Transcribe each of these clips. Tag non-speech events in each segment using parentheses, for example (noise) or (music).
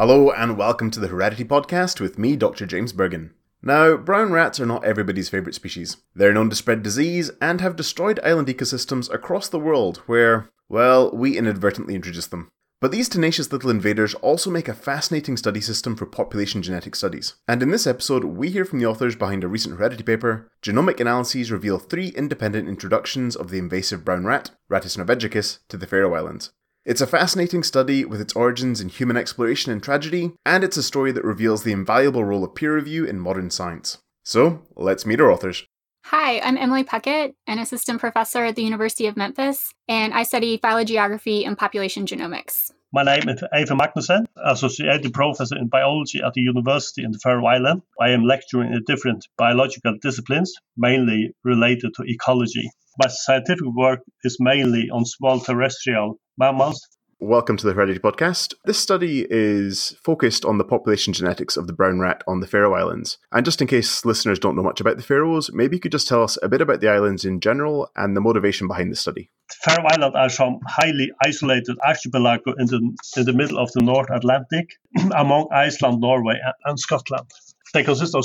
Hello and welcome to the Heredity Podcast with me, Dr. James Bergen. Now, brown rats are not everybody's favourite species. They're known to spread disease and have destroyed island ecosystems across the world where, well, we inadvertently introduced them. But these tenacious little invaders also make a fascinating study system for population genetic studies. And in this episode, we hear from the authors behind a recent Heredity paper. Genomic analyses reveal three independent introductions of the invasive brown rat, Rattus norvegicus, to the Faroe Islands. It's a fascinating study with its origins in human exploration and tragedy, and it's a story that reveals the invaluable role of peer review in modern science. So, let's meet our authors. Hi, I'm Emily Puckett, an assistant professor at the University of Memphis, and I study phylogeography and population genomics. My name is Eva Magnussen, associate professor in biology at the University in the Faroe Islands. I am lecturing in different biological disciplines, mainly related to ecology. My scientific work is mainly on small terrestrial mammals. Welcome to the Heredity Podcast. This study is focused on the population genetics of the brown rat on the Faroe Islands. And just in case listeners don't know much about the Faroes, maybe you could just tell us a bit about the islands in general and the motivation behind the study. The Faroe Islands are some highly isolated archipelago in the, in the middle of the North Atlantic, (clears throat) among Iceland, Norway, and, and Scotland. They consist of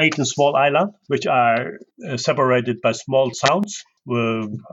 18 small islands, which are uh, separated by small sounds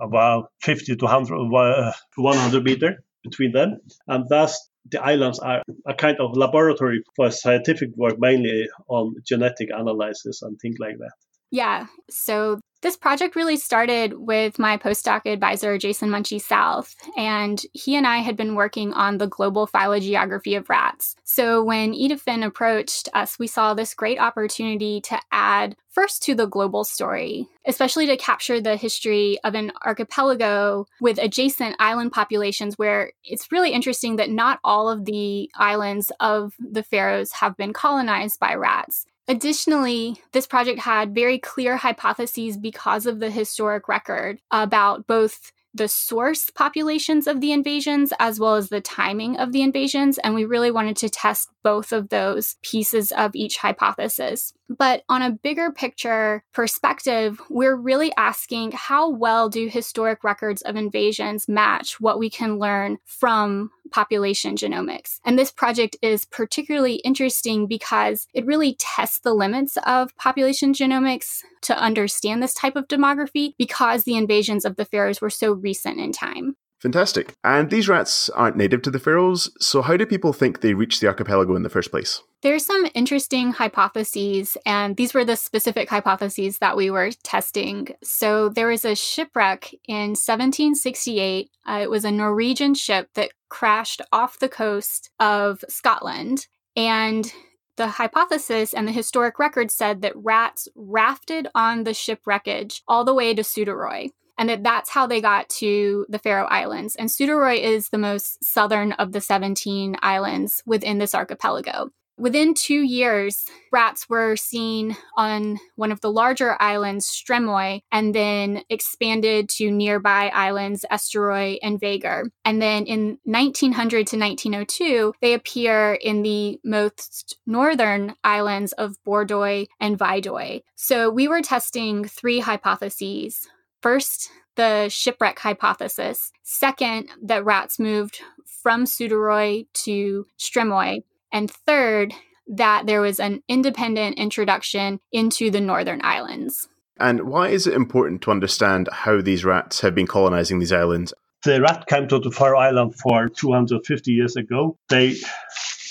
about 50 to 100, uh, 100 meter between them. And thus, the islands are a kind of laboratory for scientific work, mainly on genetic analysis and things like that. Yeah. So this project really started with my postdoc advisor, Jason Munshi-South, and he and I had been working on the global phylogeography of rats. So when Eyðfinn approached us, we saw this great opportunity to add first to the global story, especially to capture the history of an archipelago with adjacent island populations where it's really interesting that not all of the islands of the Faroes have been colonized by rats. Additionally, this project had very clear hypotheses because of the historic record about both the source populations of the invasions as well as the timing of the invasions. And we really wanted to test both of those pieces of each hypothesis. But on a bigger picture perspective, we're really asking how well do historic records of invasions match what we can learn from population genomics? And this project is particularly interesting because it really tests the limits of population genomics to understand this type of demography because the invasions of the Faroes were so recent in time. Fantastic. And these rats aren't native to the Faroes, so how do people think they reached the archipelago in the first place? There's some interesting hypotheses, and these were the specific hypotheses that we were testing. So there was a shipwreck in 1768. Uh, it was a Norwegian ship that crashed off the coast of Scotland. And the hypothesis and the historic record said that rats rafted on the ship wreckage all the way to Suðuroy and that that's how they got to the Faroe Islands. And Suðuroy is the most southern of the 17 islands within this archipelago. Within two years, rats were seen on one of the larger islands, Streymoy, and then expanded to nearby islands, Eysturoy and Vágar. And then in 1900 to 1902, they appear in the most northern islands of Borðoy and Viðoy. So we were testing three hypotheses. First, the shipwreck hypothesis. Second, that rats moved from Suðuroy to Streymoy. And third, that there was an independent introduction into the northern islands. And why is it important to understand how these rats have been colonizing these islands? The rat came to the Faroe Island for 250 years ago. They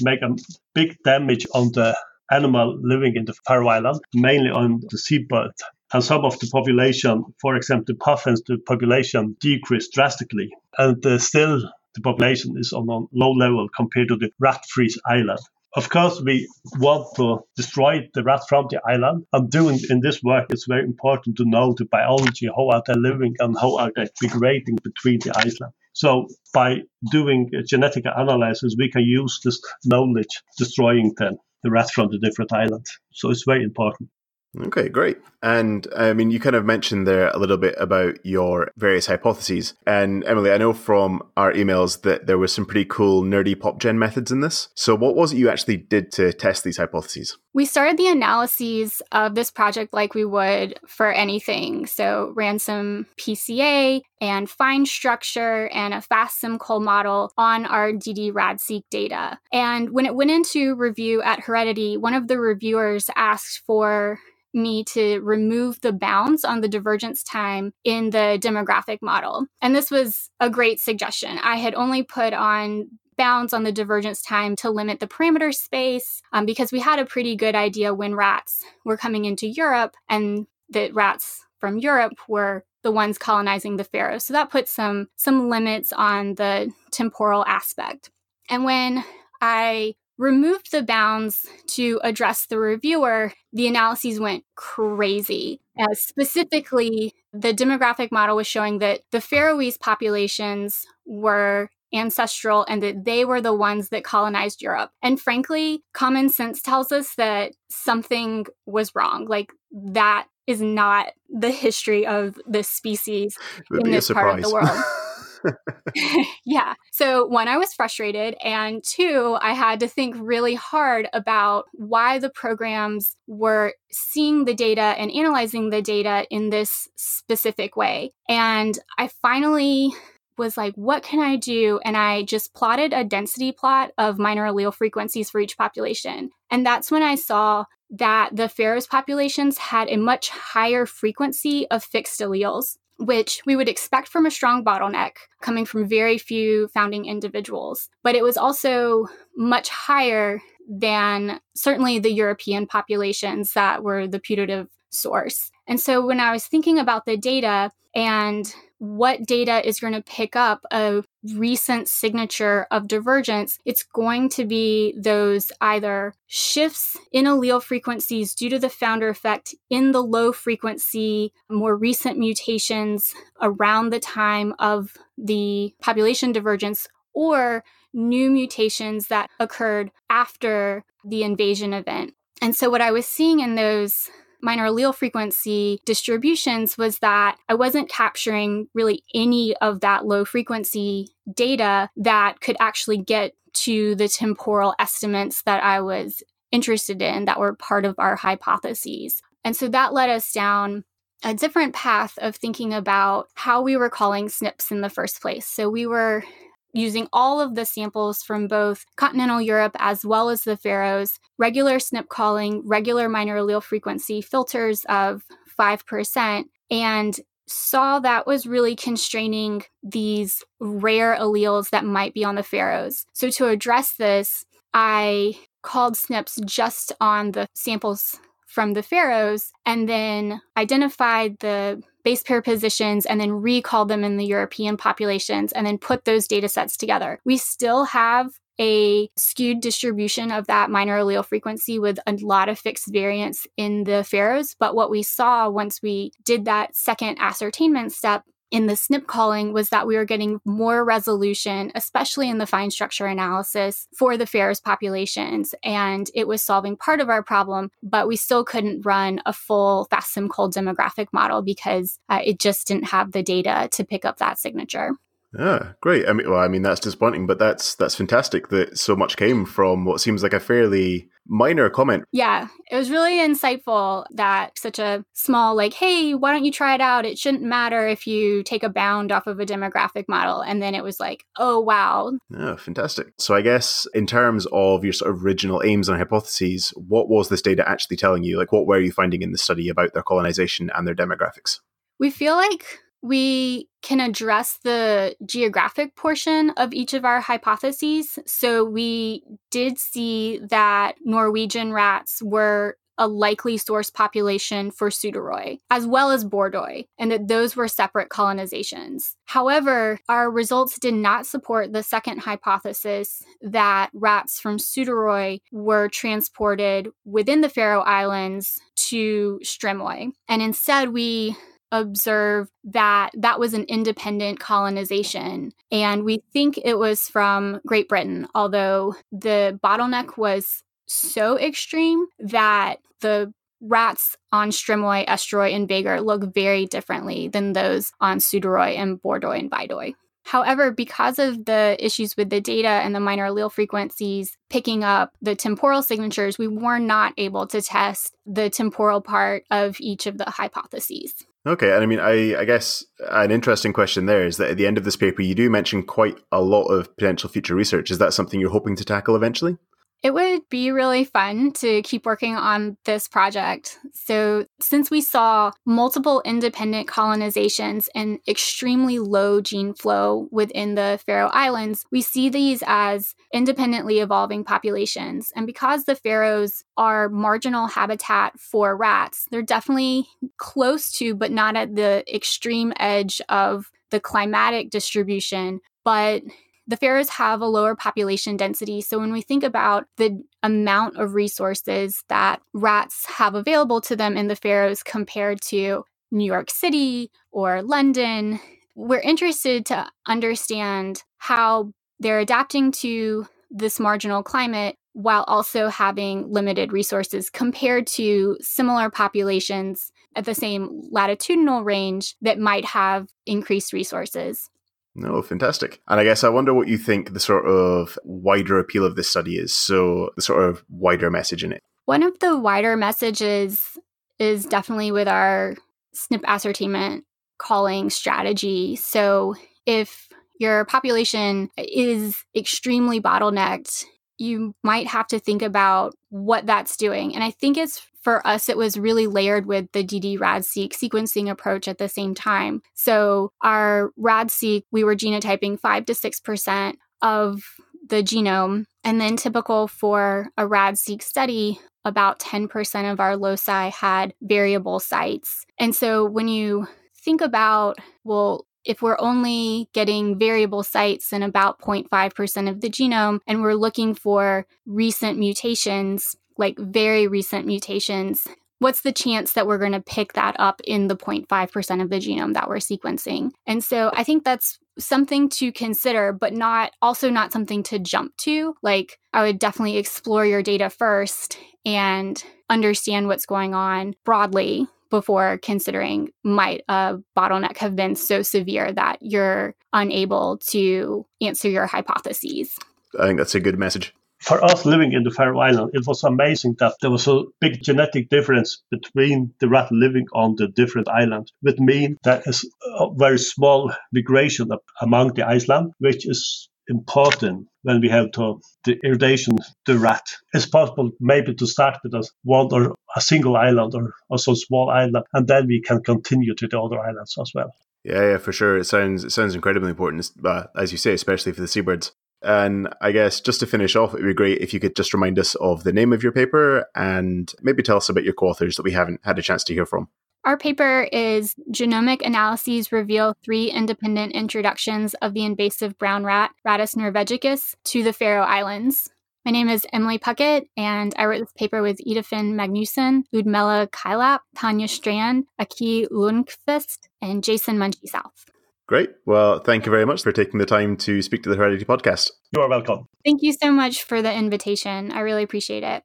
make a big damage on the animal living in the Faroe Island, mainly on the seabird. And some of the population, for example, the puffins, the population decreased drastically. And uh, still the population is on a low level compared to the rat-free island. Of course, we want to destroy the rat from the island. And doing in this work, it's very important to know the biology, how are they living and how are they migrating between the island. So by doing genetic analysis, we can use this knowledge destroying the, the rat from the different islands. So it's very important. Okay, great. And I mean, you kind of mentioned there a little bit about your various hypotheses. And Emily, I know from our emails that there was some pretty cool nerdy pop gen methods in this. So, what was it you actually did to test these hypotheses? We started the analyses of this project like we would for anything. So, ran some PCA and fineSTRUCTURE and a fastsimcoal model on our DD-RADseq data. And when it went into review at Heredity, one of the reviewers asked for me to remove the bounds on the divergence time in the demographic model. And this was a great suggestion. I had only put on bounds on the divergence time to limit the parameter space um, because we had a pretty good idea when rats were coming into Europe and that rats from Europe were the ones colonizing the Faroe. So that put some some limits on the temporal aspect. And when I removed the bounds to address the reviewer, the analyses went crazy. Uh, specifically, the demographic model was showing that the Faroese populations were ancestral and that they were the ones that colonized Europe. And frankly, common sense tells us that something was wrong. Like that is not the history of the species in this part of the world. (laughs) (laughs) yeah. So, one, I was frustrated. And two, I had to think really hard about why the programs were seeing the data and analyzing the data in this specific way. And I finally was like, what can I do? And I just plotted a density plot of minor allele frequencies for each population. And that's when I saw that the Faroes populations had a much higher frequency of fixed alleles which we would expect from a strong bottleneck coming from very few founding individuals. But it was also much higher than certainly the European populations that were the putative source. And so when I was thinking about the data and what data is going to pick up a recent signature of divergence, it's going to be those either shifts in allele frequencies due to the founder effect in the low frequency, more recent mutations around the time of the population divergence, or new mutations that occurred after the invasion event. And so, what I was seeing in those minor allele frequency distributions was that I wasn't capturing really any of that low frequency data that could actually get to the temporal estimates that I was interested in that were part of our hypotheses. And so that led us down a different path of thinking about how we were calling SNPs in the first place. So we were using all of the samples from both continental Europe as well as the Faroes, regular SNP calling, regular minor allele frequency filters of 5%, and saw that was really constraining these rare alleles that might be on the Faroes. So to address this, I called SNPs just on the samples from the Faroes and then identified the base pair positions and then recall them in the European populations and then put those data sets together. We still have a skewed distribution of that minor allele frequency with a lot of fixed variance in the Faroes. But what we saw once we did that second ascertainment step in the SNP calling was that we were getting more resolution, especially in the fine structure analysis for the Faroes populations. And it was solving part of our problem, but we still couldn't run a full fastsimcoal demographic model because uh, it just didn't have the data to pick up that signature. Yeah, great. I mean, well, I mean that's disappointing, but that's that's fantastic that so much came from what seems like a fairly minor comment. Yeah, it was really insightful that such a small like, hey, why don't you try it out? It shouldn't matter if you take a bound off of a demographic model, and then it was like, oh wow. Yeah, fantastic. So I guess in terms of your sort of original aims and hypotheses, what was this data actually telling you? Like, what were you finding in the study about their colonization and their demographics? We feel like we can address the geographic portion of each of our hypotheses. So we did see that Norwegian rats were a likely source population for Suðuroy, as well as Borðoy, and that those were separate colonizations. However, our results did not support the second hypothesis that rats from Suðuroy were transported within the Faroe Islands to Streymoy. And instead, we observe that that was an independent colonization. And we think it was from Great Britain, although the bottleneck was so extreme that the rats on Streymoy, Eysturoy, and Vágar look very differently than those on Suðuroy and Borðoy and Viðoy. However, because of the issues with the data and the minor allele frequencies picking up the temporal signatures, we were not able to test the temporal part of each of the hypotheses. Okay, and I mean, I, I guess an interesting question there is that at the end of this paper, you do mention quite a lot of potential future research. Is that something you're hoping to tackle eventually? It would be really fun to keep working on this project. So, since we saw multiple independent colonizations and extremely low gene flow within the Faroe Islands, we see these as independently evolving populations. And because the Faroes are marginal habitat for rats, they're definitely close to, but not at the extreme edge of the climatic distribution. But the Faroes have a lower population density. So when we think about the amount of resources that rats have available to them in the Faroes compared to New York City or London, we're interested to understand how they're adapting to this marginal climate while also having limited resources compared to similar populations at the same latitudinal range that might have increased resources. No, fantastic. And I guess I wonder what you think the sort of wider appeal of this study is. So, the sort of wider message in it. One of the wider messages is definitely with our SNP ascertainment calling strategy. So, if your population is extremely bottlenecked, you might have to think about what that's doing. And I think it's for us, it was really layered with the ddRADseq sequencing approach at the same time. So our RADseq, we were genotyping 5 to 6% of the genome. And then typical for a RADseq study, about 10% of our loci had variable sites. And so when you think about, well, if we're only getting variable sites in about 0.5% of the genome and we're looking for recent mutations, like very recent mutations, what's the chance that we're going to pick that up in the 0.5% of the genome that we're sequencing? And so I think that's something to consider, but not also not something to jump to. Like, I would definitely explore your data first and understand what's going on broadly before considering might a bottleneck have been so severe that you're unable to answer your hypotheses. I think that's a good message for us living in the Faroe Island, it was amazing that there was a big genetic difference between the rat living on the different islands. It mean that is a very small migration among the island, which is important when we have to the irradiation the rat. It's possible maybe to start with a one or a single island or, or some small island, and then we can continue to the other islands as well. Yeah, yeah, for sure. It sounds it sounds incredibly important, uh, as you say, especially for the seabirds. And I guess just to finish off, it'd be great if you could just remind us of the name of your paper and maybe tell us about your co authors that we haven't had a chance to hear from. Our paper is Genomic Analyses Reveal Three Independent Introductions of the Invasive Brown Rat, Rattus norvegicus, to the Faroe Islands. My name is Emily Puckett, and I wrote this paper with Eyðfinn Magnussen, Ludmila Khlyap, Tanya Strand, Åke Lundkvist, and Jason Munshi-South. Great. Well, thank you very much for taking the time to speak to the Heredity podcast. You are welcome. Thank you so much for the invitation. I really appreciate it.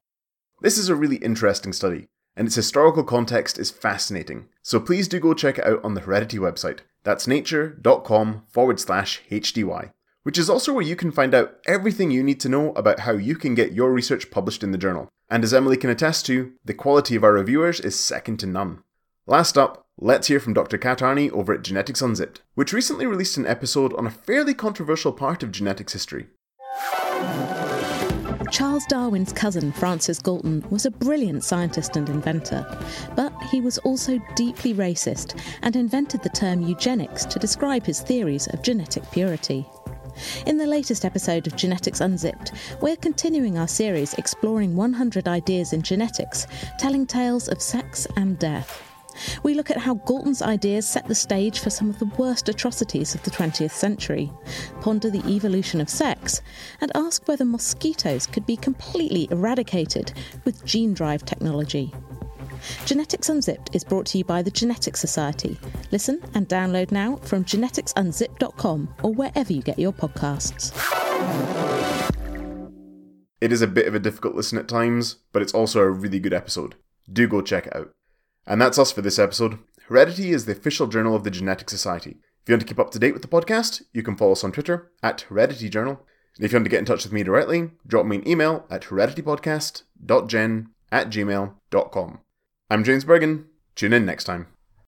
This is a really interesting study, and its historical context is fascinating. So please do go check it out on the Heredity website. That's nature.com forward slash HDY, which is also where you can find out everything you need to know about how you can get your research published in the journal. And as Emily can attest to, the quality of our reviewers is second to none. Last up, let's hear from Dr. Kat Arney over at Genetics Unzipped, which recently released an episode on a fairly controversial part of genetics history. Charles Darwin's cousin, Francis Galton, was a brilliant scientist and inventor, but he was also deeply racist and invented the term eugenics to describe his theories of genetic purity. In the latest episode of Genetics Unzipped, we're continuing our series exploring 100 ideas in genetics, telling tales of sex and death. We look at how Galton's ideas set the stage for some of the worst atrocities of the 20th century, ponder the evolution of sex, and ask whether mosquitoes could be completely eradicated with gene drive technology. Genetics Unzipped is brought to you by the Genetics Society. Listen and download now from geneticsunzipped.com or wherever you get your podcasts. It is a bit of a difficult listen at times, but it's also a really good episode. do go check it out. And that's us for this episode. Heredity is the official journal of the Genetic Society. If you want to keep up to date with the podcast, you can follow us on Twitter at Heredity Journal. And if you want to get in touch with me directly, drop me an email at hereditypodcast.gen at gmail.com. I'm James Bergen. Tune in next time.